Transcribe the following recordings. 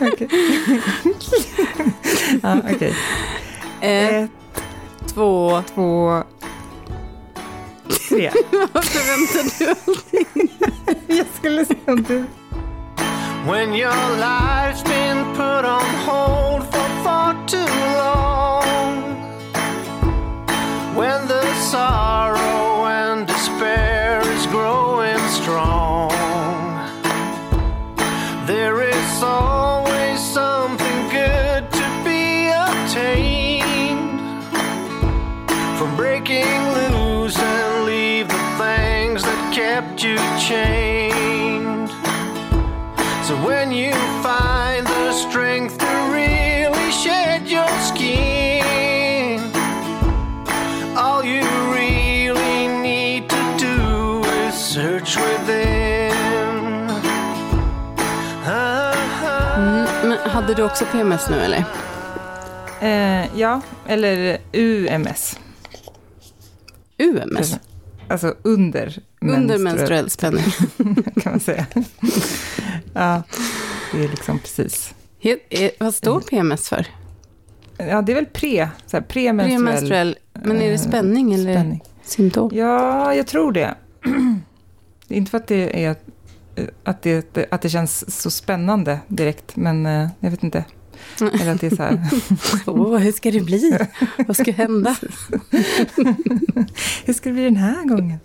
Okej. ja, okej. Ett, två... två, tre. Varför väntar du alltid? Jag skulle säga om du... When your life's been put on hold for far too long. When the sorrow men hade du också PMS nu eller? Eh, ja, eller UMS. UMS? Alltså under Under menstruell spänning. kan man säga. ja, det är liksom precis. He- eh, Vad står PMS för? Ja, det är väl pre, så här, premenstruell Premenstruell. Men är det eh, spänning eller spänning. symptom? Ja, jag tror det. inte för att det, är, att, det, att det känns så spännande direkt, men eh, jag vet inte. Eller att det är så här, Åh, hur ska det bli? Vad ska hända? hur ska det bli den här gången?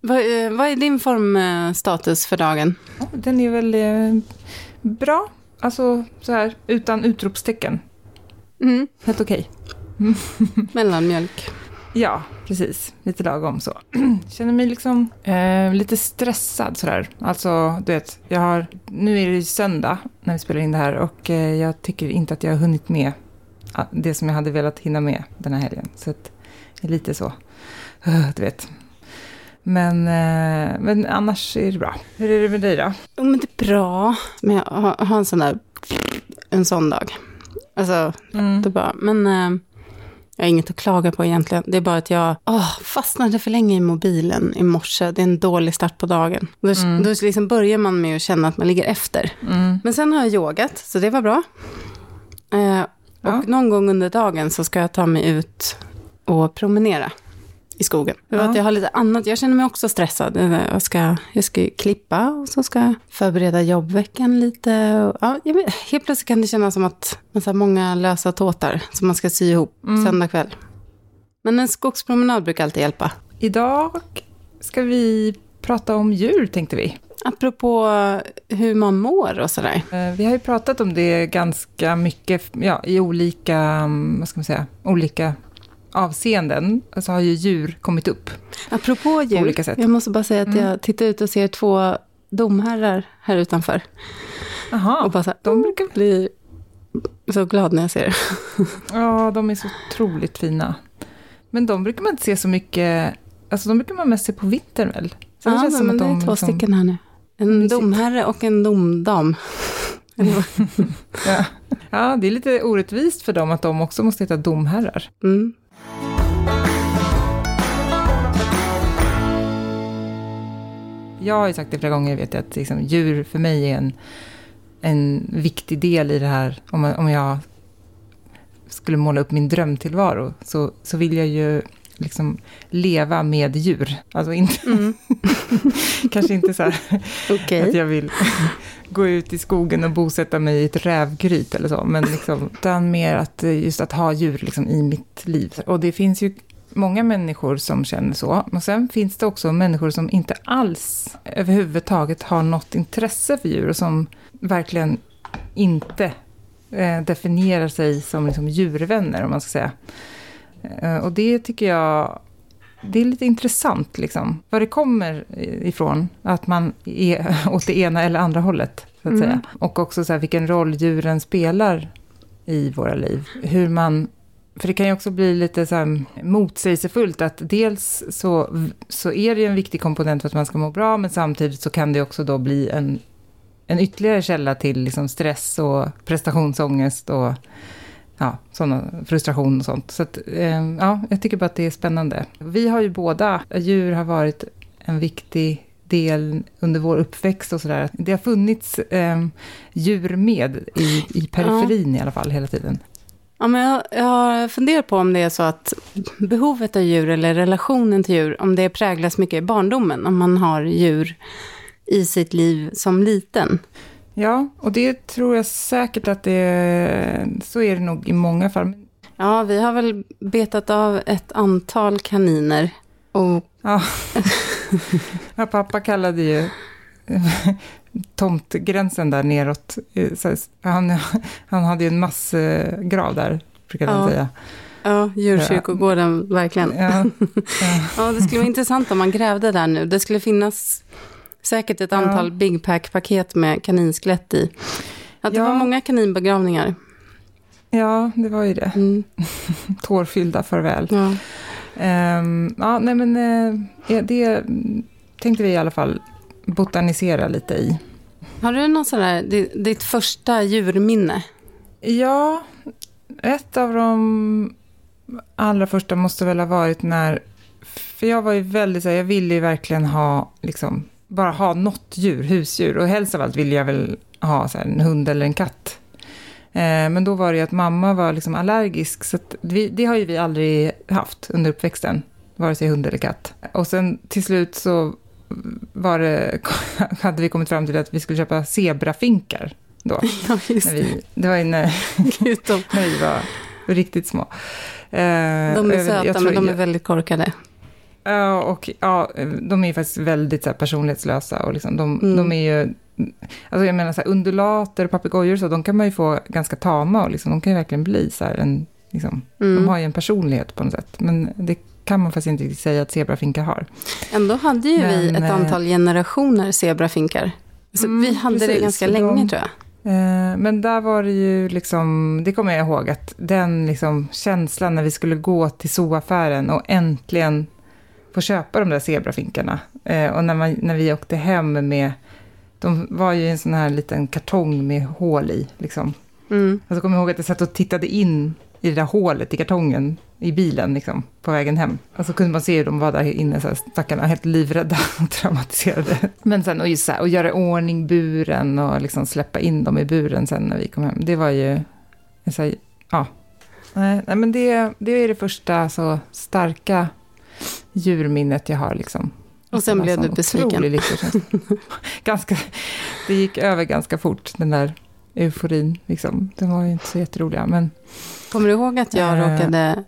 Vad, eh, vad är din formstatus för dagen? Den är väl eh, bra, alltså så här utan utropstecken. Mm. Helt okej. Mellanmjölk. Ja, precis. Lite lagom så. Känner mig liksom eh, lite stressad sådär. Alltså, du vet, jag har, nu är det söndag när vi spelar in det här och eh, jag tycker inte att jag har hunnit med det som jag hade velat hinna med den här helgen. Så att, lite så, uh, du vet. Men, eh, men annars är det bra. Hur är det med dig då? Jo, men det är bra. Men jag har, har en sån där, en sån dag. Alltså, Mm. det är bara, men eh, jag har inget att klaga på egentligen. Det är bara att jag åh, fastnade för länge i mobilen i morse. Det är en dålig start på dagen. Då, Mm. då liksom börjar man med att känna att man ligger efter. Mm. Men sen har jag yogat, så det var bra. Eh, och Ja. någon gång under dagen så ska jag ta mig ut och promenera i skogen. För att jag har lite annat, jag känner mig också stressad. Eh, Jag ska, jag ska klippa och så ska jag förbereda jobbveckan lite. Ja, helt plötsligt kan det kännas som att man har många lösa tåtar som man ska sy ihop Mm. söndag kväll. Men en skogspromenad brukar alltid hjälpa. Idag ska vi prata om djur, tänkte vi. Apropå hur man mår och sådär. Eh, Vi har ju pratat om det ganska mycket ja, i olika, mm, vad ska man säga, olika avseenden. Så har ju djur kommit upp. Apropå djur, olika sätt. jag måste bara säga att Mm. jag tittar ut och ser två domherrar här utanför. Jaha, och bara så här, de brukar... blir så glad när jag ser det. Ja, de är så otroligt fina. Men de brukar man inte se så mycket, alltså de brukar man mest se på vintern väl? Så Ja, känns men, som men det är de två liksom- stycken här nu. En Mysigt. domherre och en domdam. Ja. ja, det är lite orättvist för dem att de också måste heta domherrar. mm. Jag har ju sagt det flera gånger, vet jag, att liksom, djur för mig är en, en viktig del i det här. Om, jag- om jag skulle måla upp min drömtillvaro så, så vill jag ju liksom leva med djur. Alltså inte, Mm. kanske inte så här Okej. att jag vill gå ut i skogen och bosätta mig i ett rävgryt eller så, men liksom, utan mer att just att ha djur liksom i mitt liv. Och det finns ju många människor som känner så. Och sen finns det också människor som inte alls överhuvudtaget har något intresse för djur och som verkligen inte eh, definierar sig som liksom djurvänner, om man ska säga. Eh, och det tycker jag det är lite intressant, liksom, var det kommer ifrån. Att man är åt det ena eller andra hållet, så att Mm. säga. Och också så här, vilken roll djuren spelar i våra liv. Hur man... För det kan ju också bli lite så här motsägelsefullt att dels så, så är det ju en viktig komponent för att man ska må bra, men samtidigt så kan det också då bli en, en ytterligare källa till liksom stress och prestationsångest och ja, såna, frustration och sånt. Så att, eh, ja, jag tycker bara att det är spännande. Vi har ju båda, djur har varit en viktig del under vår uppväxt och sådär. Det har funnits eh, djur med i, i periferin i alla fall hela tiden. Ja, men jag, jag funderar på om det är så att behovet av djur eller relationen till djur, om det präglas mycket i barndomen, om man har djur i sitt liv som liten. Ja, och det tror jag säkert att det så är det nog i många fall. Ja, vi har väl betat av ett antal kaniner. Och... Ja. ja, pappa kallade ju tomtgränsen där neråt. Han, han hade ju en massgrav där, brukade han säga. Ja, djurkyrkogården, ja. verkligen. Ja, ja. ja, det skulle vara intressant om man grävde där nu. Det skulle finnas säkert ett antal ja. Big Pack-paket med kaninskelett i. Att det ja. var många kaninbegravningar. Ja, det var ju det. Mm. Tårfyllda farväl. Ja. Um, ja, nej men uh, det tänkte vi i alla fall botanisera lite i. Har du någon sån där, ditt första djurminne? Ja, ett av de allra första måste väl ha varit när, för jag var ju väldigt så jag ville ju verkligen ha, liksom, bara ha något djur, husdjur, och helst av allt ville jag väl ha så här, en hund eller en katt. Eh, men då var det ju att mamma var liksom allergisk, så vi, det har ju vi aldrig haft under uppväxten, vare sig hund eller katt. Och sen till slut så var det, hade vi kommit fram till att vi skulle köpa zebrafinkar då. Ja, när vi, det var ju när, när vi var riktigt små. Eh, de är söta, tror, men de är väldigt korkade. Ja, och ja, de är ju faktiskt väldigt så här, personlighetslösa. Och liksom, de, mm. de är ju... Alltså jag menar så här, undulater och papegojor, så de kan man ju få ganska tama och liksom, de kan ju verkligen bli så här en... Liksom, mm. De har ju en personlighet på något sätt. Men det kan man faktiskt inte riktigt säga att zebrafinkar har. Ändå hade ju Men, vi ett eh, antal generationer zebrafinkar. Så mm, vi hade precis, det ganska länge de, tror jag. Eh, men där var det ju liksom, det kommer jag ihåg, att den liksom känslan när vi skulle gå till zooaffären och äntligen få köpa de där zebrafinkarna. Eh, och när, man, när vi åkte hem med, de var ju i en sån här liten kartong med hål i. Liksom. Mm. Och så kommer jag ihåg att jag satt och tittade in i det där hålet i kartongen i bilen liksom, på vägen hem. Och så kunde man se hur de var där inne, så här, stackarna, helt livrädda och traumatiserade. Men sen och just så här, och göra ordning buren och liksom släppa in dem i buren sen när vi kom hem. Det var ju, så här, ja. Nej, nej, men det, det är det första så starka djurminnet jag har liksom. Och sen blev du besviken. ganska, det gick över ganska fort, den där euforin. Liksom. Den var ju inte så jätteroliga, men... Kommer du ihåg att jag äh, råkade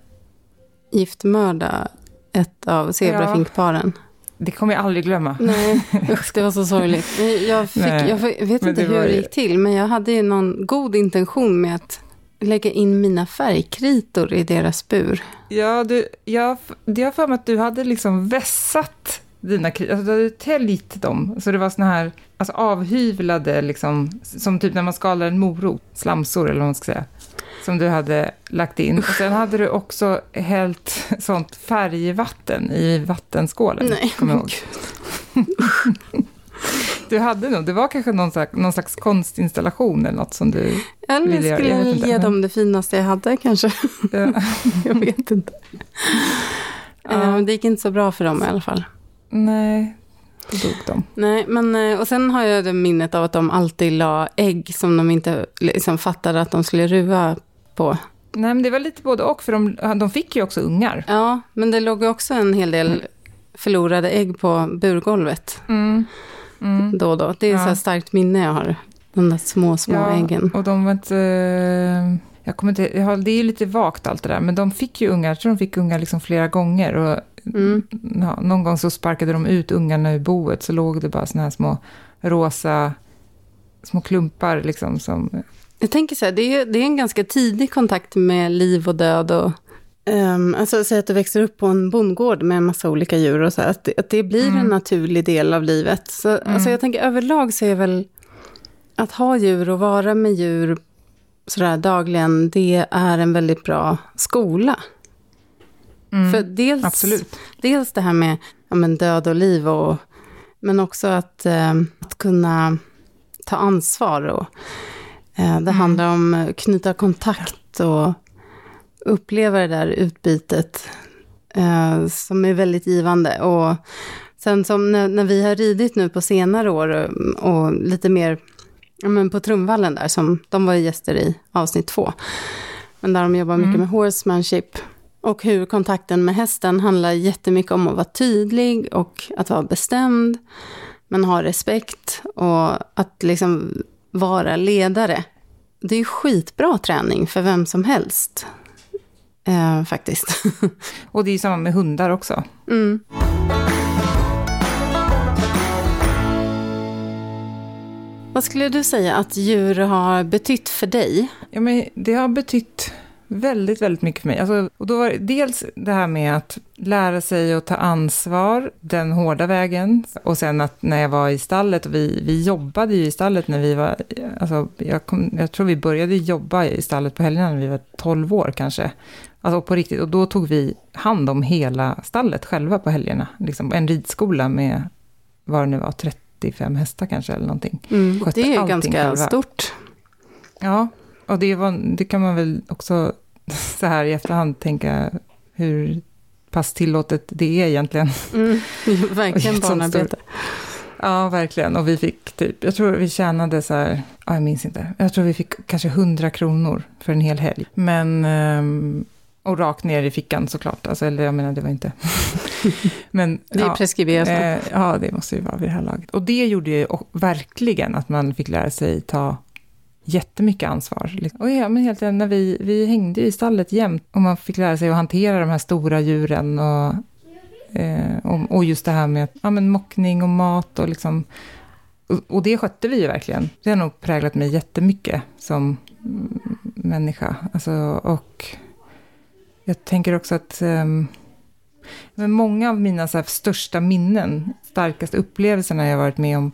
giftmörda ett av zebrafinkparen? Ja, det kommer jag aldrig glömma. Nej, usch, det var så sorgligt. Jag, fick, jag vet inte hur det gick till, men jag hade ju någon god intention med att lägga in mina färgkritor i deras bur. Ja, du, jag, jag har för mig att du hade liksom vässat dina kritor, alltså du hade täljt dem. Så det var såna här alltså avhyvlade, liksom, som typ när man skalar en morot, slamsor eller vad man ska säga, som du hade lagt in. Och sen hade du också hällt sånt färgvatten i vattenskålen, Nej, kommer jag ihåg. du hade nog, det var kanske någon slags, någon slags konstinstallation eller något som du eller ville göra. Eller skulle jag ge dem det finaste jag hade kanske. Ja. jag vet inte. Ja. Det gick inte så bra för dem i alla fall. Nej, då dog de. Nej, men eh, och sen har jag det minnet av att de alltid la ägg som de inte liksom fattade att de skulle ruva på. Nej, men det var lite både och, för de, de fick ju också ungar. Ja, men det låg ju också en hel del mm. förlorade ägg på burgolvet. Mm. Mm. Då och då. Det är ja. så starkt minne jag har. De där små, små ja, äggen. och de var inte... Jag kommer inte, det är lite vagt allt det där, men de fick ju ungar, jag tror de fick ungar liksom flera gånger. Och Mm. Ja, någon gång så sparkade de ut ungarna ur boet, så låg det bara såna här små rosa små klumpar. Liksom, som... Jag tänker så här, det är, det är en ganska tidig kontakt med liv och död. Och, um, alltså, säg att du växer upp på en bondgård med en massa olika djur. Och så här, att, det, att det blir mm. en naturlig del av livet. Så, mm. alltså, jag tänker överlag så är väl att ha djur och vara med djur sådär dagligen, det är en väldigt bra skola. Mm, För dels, absolut. dels det här med ja, men död och liv, och, men också att, eh, att kunna ta ansvar. Och, eh, det mm. handlar om att knyta kontakt och uppleva det där utbytet eh, som är väldigt givande. Och Sen som när, när vi har ridit nu på senare år och, och lite mer ja, men på Trumvallen där, som de var gäster i avsnitt två. Men där de jobbar mycket Mm. med horsemanship. Och hur kontakten med hästen handlar jättemycket om att vara tydlig och att vara bestämd. Men ha respekt och att liksom vara ledare. Det är skitbra träning för vem som helst. Eh, faktiskt. Och det är samma med hundar också. Mm. Vad skulle du säga att djur har betytt för dig? Ja, men det har betytt väldigt, väldigt mycket för mig. Alltså, och då var det dels det här med att lära sig att ta ansvar, den hårda vägen. Och sen att när jag var i stallet, och vi, vi jobbade ju i stallet när vi var, alltså, jag, kom, jag tror vi började jobba i stallet på helgerna när vi var 12 år kanske. Alltså på riktigt, och då tog vi hand om hela stallet själva på helgerna. Liksom en ridskola med, vad det nu var, 35 hästar kanske eller någonting. Skötte Det är ju ganska själva. stort. Ja, och det, var, det kan man väl också så här i efterhand tänka hur pass tillåtet det är egentligen. Mm. Verkligen barnarbete. Ja, verkligen. Och vi fick typ, jag tror vi tjänade så här, ja, jag minns inte, jag tror vi fick kanske 100 kronor för en hel helg. Men, ehm, och rakt ner i fickan såklart, alltså, eller jag menar det var inte. Men, Det är ja, preskriberat. eh, ja, det måste ju vara vid det här laget. Och det gjorde ju verkligen att man fick lära sig ta jättemycket ansvar. Liksom. Och ja, men helt när vi, vi hängde ju i stallet jämt och man fick lära sig att hantera de här stora djuren och, eh, och, och just det här med ja, men mockning och mat och liksom och, och det skötte vi ju verkligen. Det har nog präglat mig jättemycket som människa. Alltså, och jag tänker också att eh, men många av mina så här, största minnen, starkaste upplevelserna jag varit med om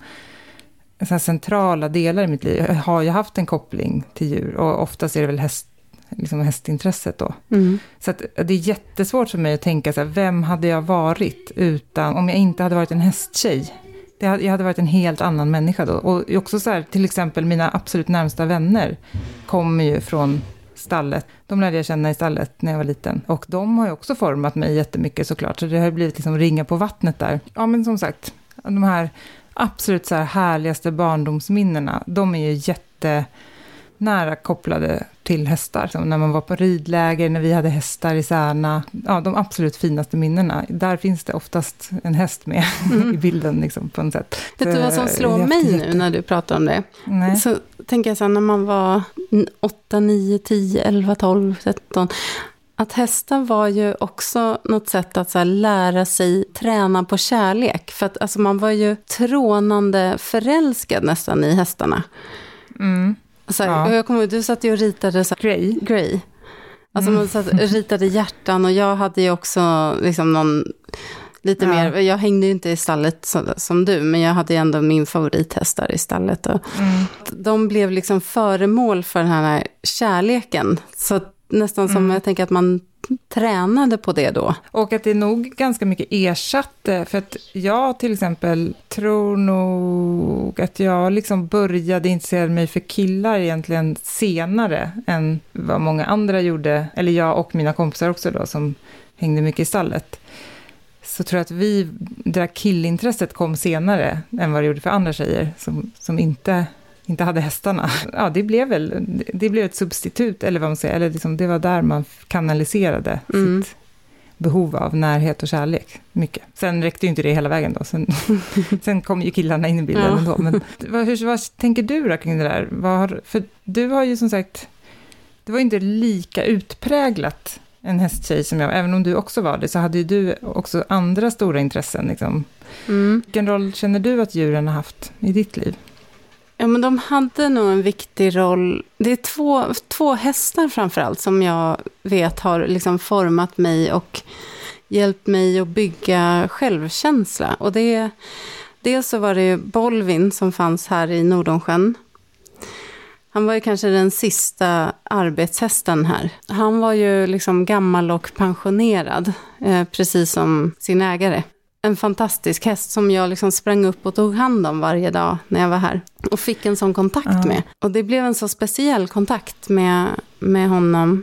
så centrala delar i mitt liv, har jag haft en koppling till djur. Och oftast är det väl häst, liksom hästintresset då. Mm. Så att det är jättesvårt för mig att tänka så här, vem hade jag varit utan, om jag inte hade varit en hästtjej? Det jag hade varit en helt annan människa då. Och också så här, till exempel mina absolut närmsta vänner kommer ju från stallet. De lärde jag känna i stallet när jag var liten. Och de har ju också format mig jättemycket såklart. Så det har ju blivit liksom ringa på vattnet där. Ja, men som sagt, de här absolut så här härligaste barndomsminnena, de är ju jättenära kopplade till hästar. Som när man var på ridläger, när vi hade hästar i Särna. Ja, de absolut finaste minnena. Där finns det oftast en häst med i bilden liksom, på något sätt. Vet du vad som Så, slår mig nu när du pratar om det? Nej. Så tänker jag så här, när man var 8, 9, 10, 11, 12, 13. Att hästar var ju också något sätt att så lära sig träna på kärlek. För att alltså, man var ju trånande förälskad nästan i hästarna. Mm. Så här, Ja. jag kommer du satt ju och ritade så här, Grey. Grey. Alltså Mm. man satt, ritade hjärtan och jag hade ju också liksom någon lite Ja. mer, jag hängde ju inte i stallet så, som du, men jag hade ju ändå min favorithäst där i stallet. Och Mm. de blev liksom föremål för den här kärleken. Så nästan som Mm. jag tänker att man tränade på det då. Och att det nog ganska mycket ersatte, för att jag till exempel tror nog att jag liksom började intressera mig för killar egentligen senare än vad många andra gjorde, eller jag och mina kompisar också då, som hängde mycket i stallet. Så tror jag att vi, det där killintresset kom senare än vad det gjorde för andra tjejer som, som inte, inte hade hästarna. Ja, det blev väl, det blev ett substitut, eller vad man säger, eller liksom, det var där man kanaliserade Mm. sitt behov av närhet och kärlek. Mycket. Sen räckte ju inte det hela vägen då. Sen, sen kom ju killarna in i bilden Ja. ändå. Men vad, hur, vad tänker du då kring det där? Vad har, för du har ju som sagt, det var ju inte lika utpräglat en hästtjej som jag, även om du också var det, så hade ju du också andra stora intressen. Liksom. Mm. Vilken roll känner du att djuren har haft i ditt liv? Ja, men de hade nog en viktig roll. Det är två, två hästar framförallt som jag vet har liksom format mig och hjälpt mig att bygga självkänsla. Och det, dels så var det ju Bolvin som fanns här i Nordonsjön. Han var ju kanske den sista arbetshästen här. Han var ju liksom gammal och pensionerad, eh, precis som sin ägare. En fantastisk häst som jag liksom sprang upp och tog hand om varje dag när jag var här. Och fick en sån kontakt Ja. med. Och det blev en så speciell kontakt med, med honom.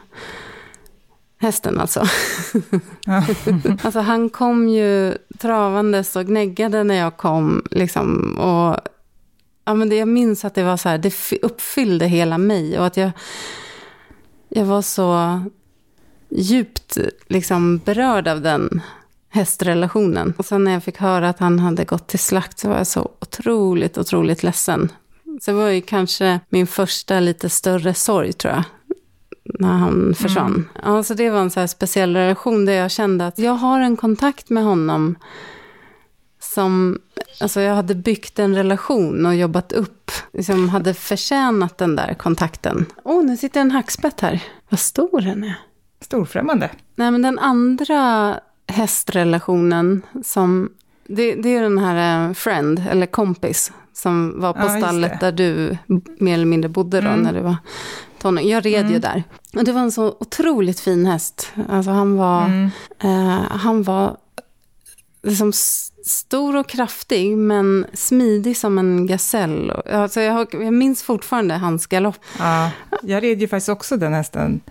hästen alltså. Alltså han kom ju travandes och gnäggade när jag kom. Liksom, och ja, men det, jag minns att det var så här, det uppfyllde hela mig. Och att jag, jag var så djupt liksom, berörd av den hästrelationen. Och sen när jag fick höra att han hade gått till slakt så var jag så otroligt, otroligt ledsen. Så det var ju kanske min första lite större sorg tror jag. När han försvann. Ja, så det var en så här speciell relation där jag kände att jag har en kontakt med honom. Som, alltså jag hade byggt en relation och jobbat upp. Liksom hade förtjänat den där kontakten. Åh, oh, nu sitter en hackspett här. Vad stor den är. Storfrämmande. Nej, men den andra hästrelationen som... Det, det är den här eh, friend, eller kompis, som var på Ja, stallet där du mer eller mindre bodde då, Mm. när du var tonåring. Jag red ju där. Och det var en så otroligt fin häst. Alltså han var... Mm. Eh, han var liksom stor och kraftig, men smidig som en gasell. Alltså jag, jag minns fortfarande hans galopp. Ja, jag red ju faktiskt också den hästen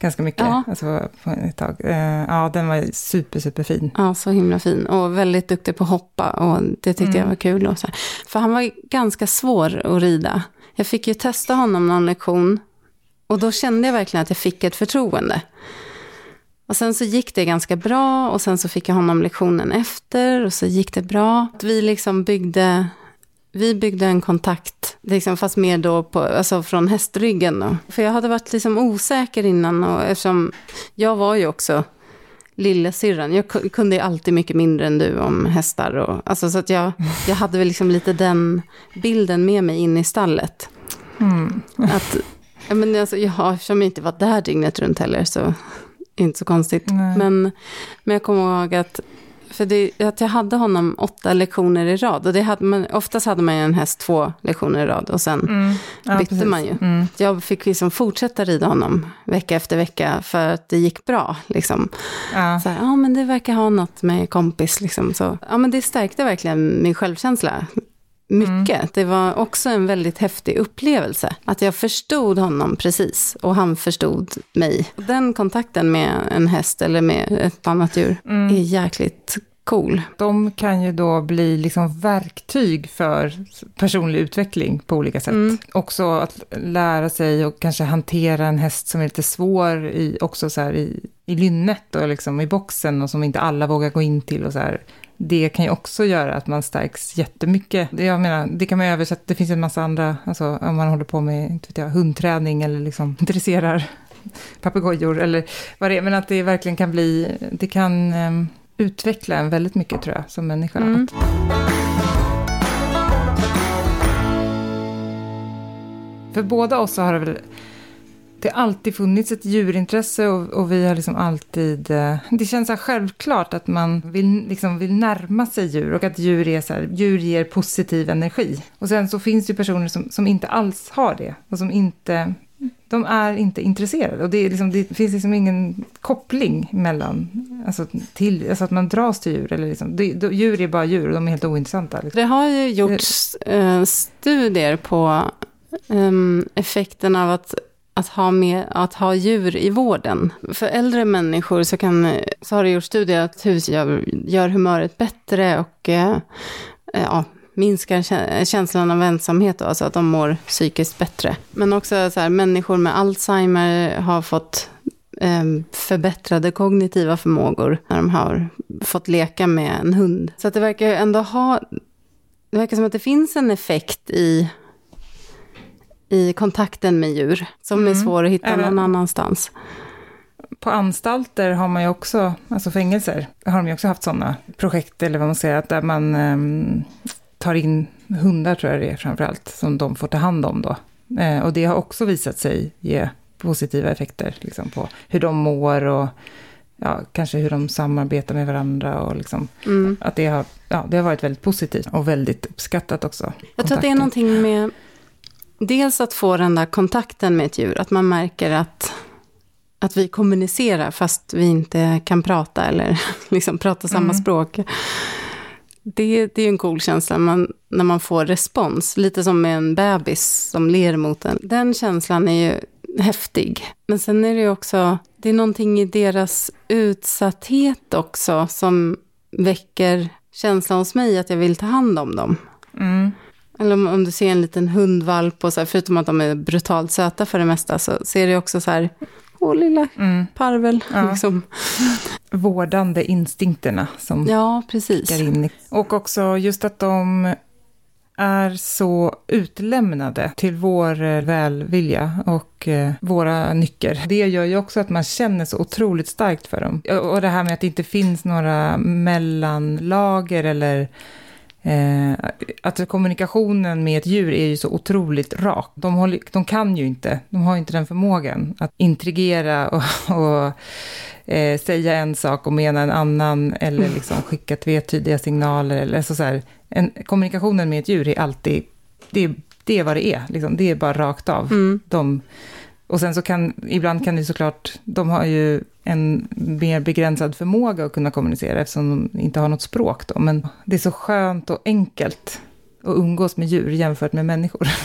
ganska mycket. Ja. Alltså på ett tag. Eh, Ja, den var super, super fin. Ja, så himla fin. Och väldigt duktig på att hoppa. Och det tyckte jag var kul. Och så här. För han var ganska svår att rida. Jag fick ju testa honom någon lektion. Och då kände jag verkligen att jag fick ett förtroende. Och sen så gick det ganska bra. Och sen så fick jag honom lektionen efter. Och så gick det bra. Vi liksom byggde... Vi byggde en kontakt, liksom fast mer då på, alltså från hästryggen. Då. För jag hade varit liksom osäker innan och eftersom jag var ju också lillasyrran. Jag ku- kunde ju alltid mycket mindre än du om hästar. Och, alltså så att jag, jag hade väl liksom lite den bilden med mig in i stallet. Mm. Att, ja, men alltså, jag, eftersom jag inte var där dygnet runt heller så inte så konstigt. Nej. Men, men jag kommer ihåg att, för det, att jag hade honom åtta lektioner i rad. Och det hade man, oftast hade man ju en häst två lektioner i rad och sen Mm. Ja, bytte precis. man ju. Mm. Jag fick liksom fortsätta rida honom vecka efter vecka för att det gick bra. Liksom. Ja. Så här, ja men det verkar ha något med kompis liksom. Så, ja men det stärkte verkligen min självkänsla. Mycket. Det var också en väldigt häftig upplevelse. Att jag förstod honom precis och han förstod mig. Den kontakten med en häst eller med ett annat djur är jäkligt cool. De kan ju då bli liksom verktyg för personlig utveckling på olika sätt. Mm. Också att lära sig och kanske hantera en häst som är lite svår i, också så i, i lynnet och liksom i boxen och som inte alla vågar gå in till och så här. Det kan ju också göra att man stärks jättemycket. Jag menar, det kan man översätta, det finns en massa andra, alltså om man håller på med inte vet jag, hundträning eller liksom dresserar papegojor eller vad det är, men att det verkligen kan bli, det kan em, utveckla en väldigt mycket tror jag, som människa. Mm. För båda oss så har det väl, det har alltid funnits ett djurintresse och, och vi har liksom alltid, eh, det känns så självklart att man vill, liksom vill närma sig djur och att djur, är så här, djur ger positiv energi. Och sen så finns det ju personer som, som inte alls har det och som inte de är inte intresserade. Och det, är liksom, det finns liksom ingen koppling mellan, alltså, till, alltså att man dras till djur. Eller liksom, det, de, djur är bara djur och de är helt ointressanta. Liksom. Det har ju gjorts eh, studier på em, effekten av att, att, ha med, att ha djur i vården. För äldre människor så, kan, så har det gjorts studier att husdjur gör humöret bättre och eh, ja, minskar känslan av ensamhet, då, alltså att de mår psykiskt bättre. Men också så här, människor med Alzheimer har fått eh, förbättrade kognitiva förmågor när de har fått leka med en hund. Så att det verkar ändå ha, det verkar som att det finns en effekt i, i kontakten med djur som är Mm. svår att hitta Även- någon annanstans. På anstalter har man ju också, alltså fängelser, har de ju också haft sådana projekt, eller vad man säger, att där man ehm, tar in hundar, tror jag det är framförallt, som de får ta hand om då. Eh, och det har också visat sig ge positiva effekter liksom, på hur de mår och ja, kanske hur de samarbetar med varandra och liksom, Mm. att det har, ja, det har varit väldigt positivt och väldigt uppskattat också. Jag tror att det är kontakten. någonting med dels att få den där kontakten med ett djur, att man märker att, att vi kommunicerar fast vi inte kan prata eller liksom prata samma Mm. språk. Det, det är en cool känsla man, när man får respons, lite som med en bebis som ler mot en. Den känslan är ju häftig. Men sen är det ju också, det är någonting i deras utsatthet också som väcker känslan hos mig att jag vill ta hand om dem. Mm. Eller om, om du ser en liten hundvalp, och så här, förutom att de är brutalt söta för det mesta, så ser det också så här, åh lilla Mm. parvel. Ja. Liksom. Vårdande instinkterna som Ja, precis. in. Och också just att de är så utlämnade till vår eh, välvilja och eh, våra nycker. Det gör ju också att man känner så otroligt starkt för dem. Och och det här med att det inte finns några mellanlager eller Eh, att kommunikationen med ett djur är ju så otroligt rak. De, håller, de kan ju inte, de har inte den förmågan att intrigera och, och eh, säga en sak och mena en annan, eller liksom skicka tvetydiga signaler. Eller, alltså så här, en, kommunikationen med ett djur är alltid, det, är- det är vad det är, liksom, det är bara rakt av. Mm. De, och sen så kan, ibland kan det såklart, de har ju en mer begränsad förmåga att kunna kommunicera eftersom de inte har något språk då. Men det är så skönt och enkelt att umgås med djur jämfört med människor.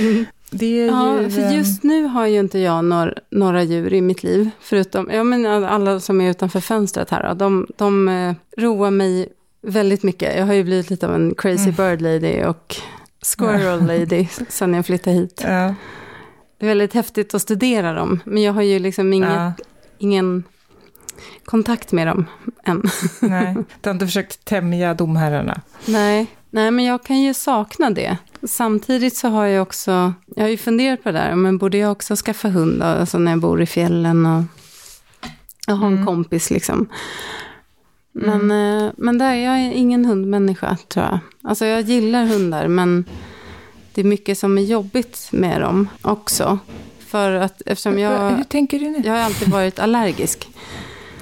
Mm. Är Ja, ju... för eh, just nu har ju inte jag några, några djur i mitt liv. Förutom ja, men alla som är utanför fönstret här. De, de eh, roar mig väldigt mycket. Jag har ju blivit lite av en crazy Mm. bird lady och squirrel lady sen jag flyttade hit. Ja, Det är väldigt häftigt att studera dem. Men jag har ju liksom inget, ja, ingen kontakt med dem än. nej. Du har inte försökt tämja domherrarna? Nej, nej, men jag kan ju sakna det. Samtidigt så har jag också, jag har ju funderat på det där, men borde jag också skaffa hund då? alltså när jag bor i fjällen och jag har en Mm. kompis liksom. Men, eh, men där, jag är ingen hundmänniska tror jag. Alltså jag gillar hundar, men det är mycket som är jobbigt med dem också. För att eftersom Hur jag, tänker du nu? jag har alltid varit allergisk.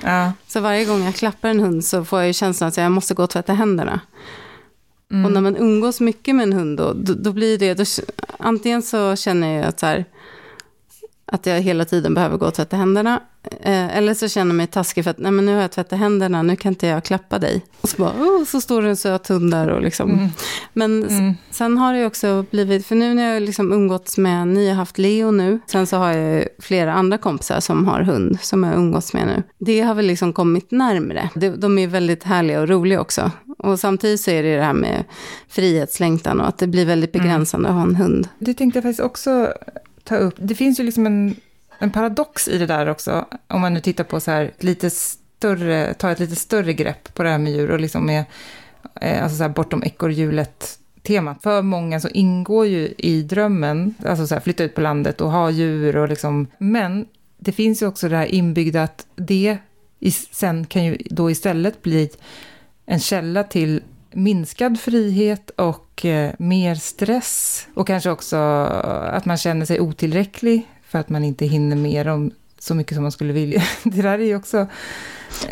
Ja. Så varje gång jag klappar en hund så får jag ju känslan att jag måste gå och tvätta händerna. Mm. Och när man umgås mycket med en hund då, då, då blir det, då, antingen så känner jag att, så här, att jag hela tiden behöver gå och tvätta händerna. Eh, eller så känner jag mig taskig för att nej, men nu har jag tvättat händerna, nu kan inte jag klappa dig. Och så, bara, oh, så står det en söt hund där och liksom. Mm. Men Mm. sen har det också blivit, för nu när jag liksom umgåtts med, ni har haft Leo nu, sen så har jag flera andra kompisar som har hund, som jag umgåtts med nu. Det har väl liksom kommit närmre. De, de är väldigt härliga och roliga också. Och samtidigt så är det det här med frihetslängtan och att det blir väldigt begränsande att ha en hund. Det tänkte jag faktiskt också ta upp. Det finns ju liksom en, en paradox i det där också. Om man nu tittar på så här lite större, ta ett lite större grepp på det här med djur och liksom med, eh, alltså så här bortom ekorrhjulet temat. För många så ingår ju i drömmen, alltså så här flytta ut på landet och ha djur och liksom, men det finns ju också det här inbyggda att det i, sen kan ju då istället bli en källa till minskad frihet och eh, mer stress. Och kanske också att man känner sig otillräcklig för att man inte hinner med om så mycket som man skulle vilja. Det där är ju också...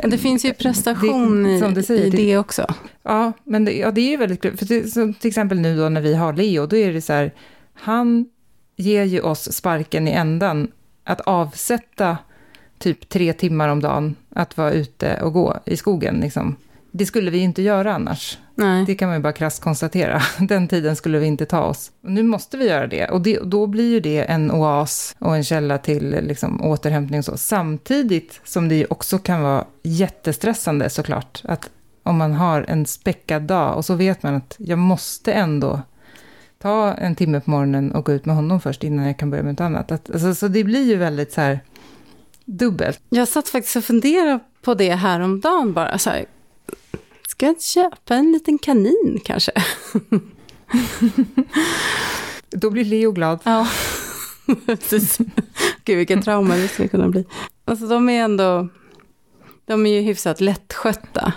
Det finns ju prestation Det- som du säger, i det- det också. Ja, men det, ja, det är ju väldigt kul. För det, som till exempel nu då när vi har Leo, då är det så här, han ger ju oss sparken i ändan att avsätta typ tre timmar om dagen att vara ute och gå i skogen. Liksom. Det skulle vi inte göra annars. Nej. Det kan man ju bara krasst konstatera. Den tiden skulle vi inte ta oss. Nu måste vi göra det. Och det, då blir ju det en oas och en källa till liksom, återhämtning och så. Samtidigt som det också kan vara jättestressande såklart. Att om man har en späckad dag och så vet man att jag måste ändå ta en timme på morgonen och gå ut med honom först innan jag kan börja med något annat. Att, alltså, så det blir ju väldigt så här dubbelt. Jag satt faktiskt och funderade på det här om dagen bara. Så här, ska köpa en liten kanin kanske? Då blir Leo glad. Ja, precis. Gud, vilket trauma det skulle kunna bli. Alltså de är ändå, de är ju hyfsat lättskötta.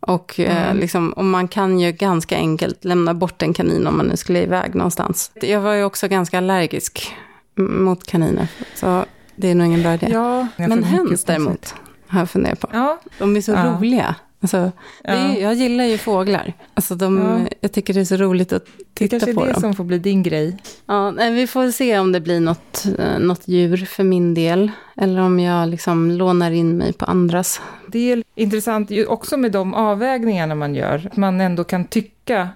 Och eh, Mm. liksom, och man kan ju ganska enkelt lämna bort en kanin om man nu skulle iväg någonstans. Jag var ju också ganska allergisk mot kaniner, så det är nog ingen bra idé. Ja, Men höns däremot har jag funderat på. Ja, De är så Ja. roliga. Alltså, det är, Ja. jag gillar ju fåglar. Alltså de, Ja. Jag tycker det är så roligt att det titta kanske är på det dem. som får bli din grej. Ja, vi får se om det blir något, eh, något djur för min del. Eller om jag liksom lånar in mig på andras. Det är intressant också med de avvägningarna man gör. Att man ändå kan tycka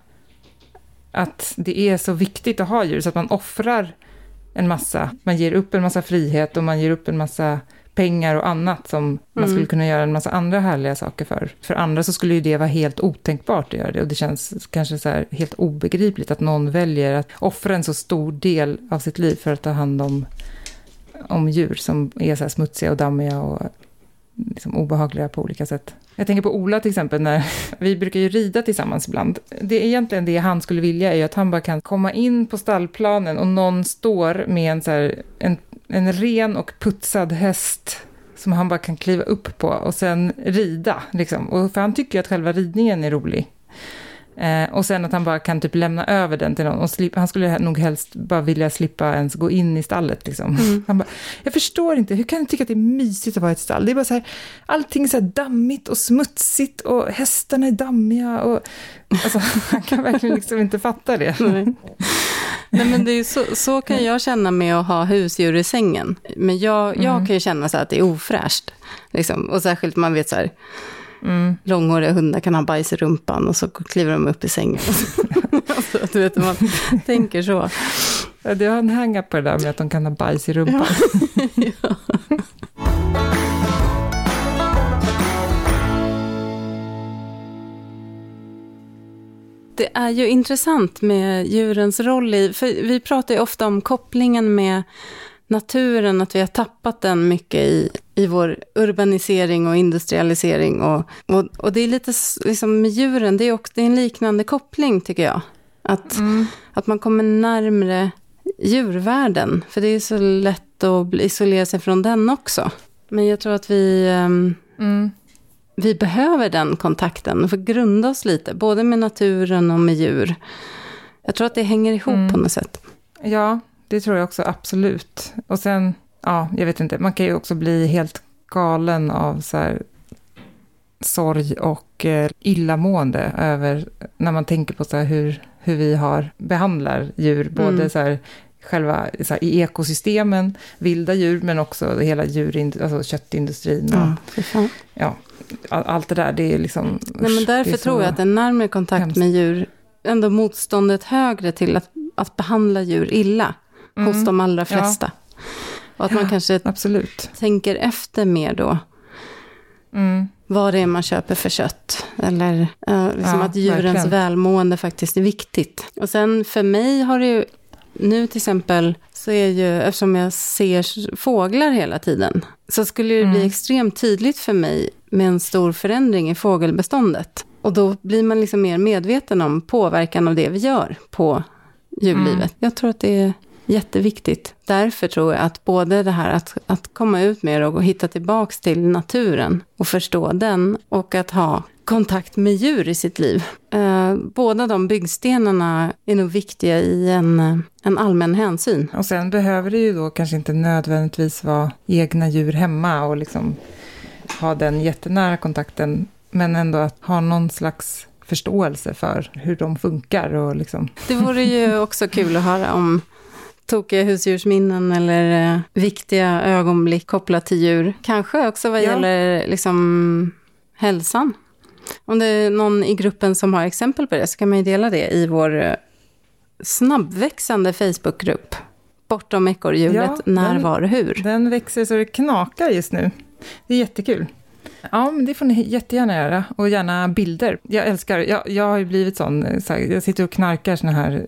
att det är så viktigt att ha djur så att man offrar en massa, man ger upp en massa frihet och man ger upp en massa pengar och annat som man skulle kunna göra en massa andra härliga saker för. För andra så skulle ju det vara helt otänkbart att göra det och det känns kanske så här helt obegripligt att någon väljer att offra en så stor del av sitt liv för att ta hand om, om djur som är så här smutsiga och dammiga och liksom obehagliga på olika sätt. Jag tänker på Ola till exempel, när vi brukar ju rida tillsammans ibland. Det är egentligen det han skulle vilja är ju att han bara kan komma in på stallplanen och någon står med en, så här, en, en ren och putsad häst som han bara kan kliva upp på och sen rida. Liksom. Och för han tycker ju att själva ridningen är rolig. Eh, och sen att han bara kan typ lämna över den till någon. Och slippa, han skulle nog helst bara vilja slippa ens gå in i stallet. Liksom. Mm. Han bara, jag förstår inte, hur kan du tycka att det är mysigt att vara i ett stall? Det är bara så här, allting är så här dammigt och smutsigt och hästarna är dammiga. Och, alltså, han kan verkligen liksom inte fatta det. Nej. Nej, men det är så, så kan jag känna med att ha husdjur i sängen. Men jag, jag Mm. kan ju känna så att det är ofräscht. Liksom. Och särskilt man vet så här, Mm. långhåriga hundar kan ha bajs i rumpan och så kliver de upp i sängen. alltså, du vet, man tänker så. Det har en hang på det där med att de kan ha bajs i rumpan. Ja. Det är ju intressant med djurens roll i, för vi pratar ju ofta om kopplingen med naturen, att vi har tappat den mycket i, i vår urbanisering och industrialisering. Och, och, och det är lite liksom med djuren, det är, också, det är en liknande koppling tycker jag. Att, Mm. att man kommer närmre djurvärlden, för det är så lätt att isolera sig från den också. Men jag tror att vi, ehm, Mm. Vi behöver den kontakten och få grunda oss lite, både med naturen och med djur. Jag tror att det hänger ihop Mm. på något sätt. Ja, det tror jag också absolut. Och sen, ja, jag vet inte, man kan ju också bli helt galen av så här sorg och eh, illamående över när man tänker på så här hur, hur vi har behandlar djur, både Mm. så här själva så här, i ekosystemen, vilda djur, men också hela djurind, alltså köttindustrin och Ja, allt det där, det är liksom... Nej, men därför så tror jag att en närmare kontakt hemskt. med djur, ändå motståndet högre till att, att behandla djur illa hos Mm, de allra flesta. Och att man Ja. kanske Absolut. tänker efter mer då. Mm. vad det är man köper för kött. Eller eh, liksom Ja, att djurens verkligen. välmående faktiskt är viktigt. Och sen för mig har det ju, nu till exempel, så är ju, eftersom jag ser fåglar hela tiden, så skulle det bli Mm. extremt tydligt för mig med en stor förändring i fågelbeståndet. Och då blir man liksom mer medveten om påverkan av det vi gör på djurlivet. Mm. Jag tror att det är jätteviktigt. Därför tror jag att både det här att, att komma ut mer och hitta tillbaks till naturen och förstå den och att ha kontakt med djur i sitt liv. Eh, båda de byggstenarna är nog viktiga i en, en allmän hänsyn. Och sen behöver det ju då kanske inte nödvändigtvis vara egna djur hemma och liksom ha den jättenära kontakten, men ändå att ha någon slags förståelse för hur de funkar och liksom... Det vore ju också kul att höra om tokiga husdjursminnen eller eh, viktiga ögonblick kopplat till djur. Kanske också vad Ja. gäller liksom, hälsan. Om det är någon i gruppen som har exempel på det så kan man ju dela det i vår eh, snabbväxande Facebookgrupp. Bortom ekorrhjulet, Ja, när, den- var, hur. Den växer så det knakar just nu. Det är jättekul. Ja, men det får ni jättegärna göra. Och gärna bilder. Jag älskar, jag, jag har ju blivit sån, eh, så här, jag sitter och knarkar såna här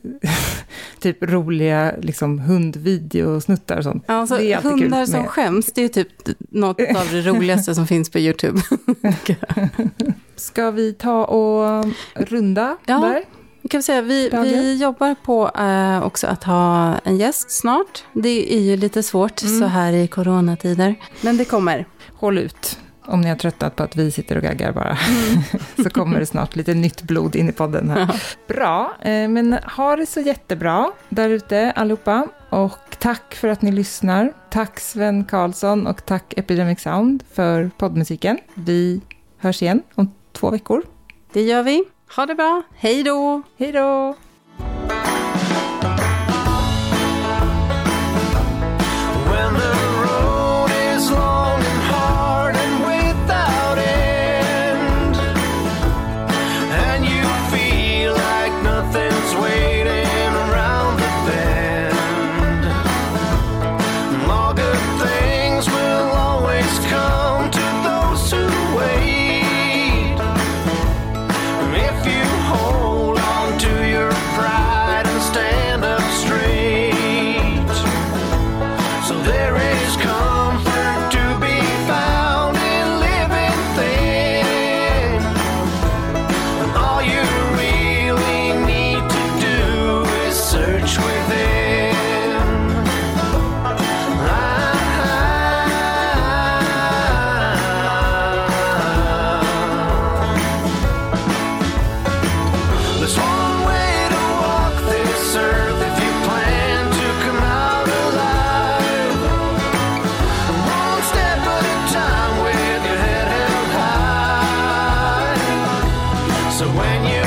typ roliga liksom, hundvideosnuttar och sånt. Alltså, det är alltid kul hundar som med- skäms, det är typ något av det roligaste som finns på YouTube. Ska vi ta och runda Ja. där? Kan säga, vi, vi jobbar på eh, också att ha en gäst snart. Det är ju lite svårt Mm. så här i coronatider. Men det kommer. Håll ut. Om ni har tröttnat på att vi sitter och gaggar bara. så kommer det snart lite nytt blod in i podden här. Bra, eh, men ha det så jättebra där ute allihopa. Och tack för att ni lyssnar. Tack Sven Karlsson och tack Epidemic Sound för poddmusiken. Vi hörs igen om två veckor. Det gör vi. Ha det bra. Hej då! Hej då! when you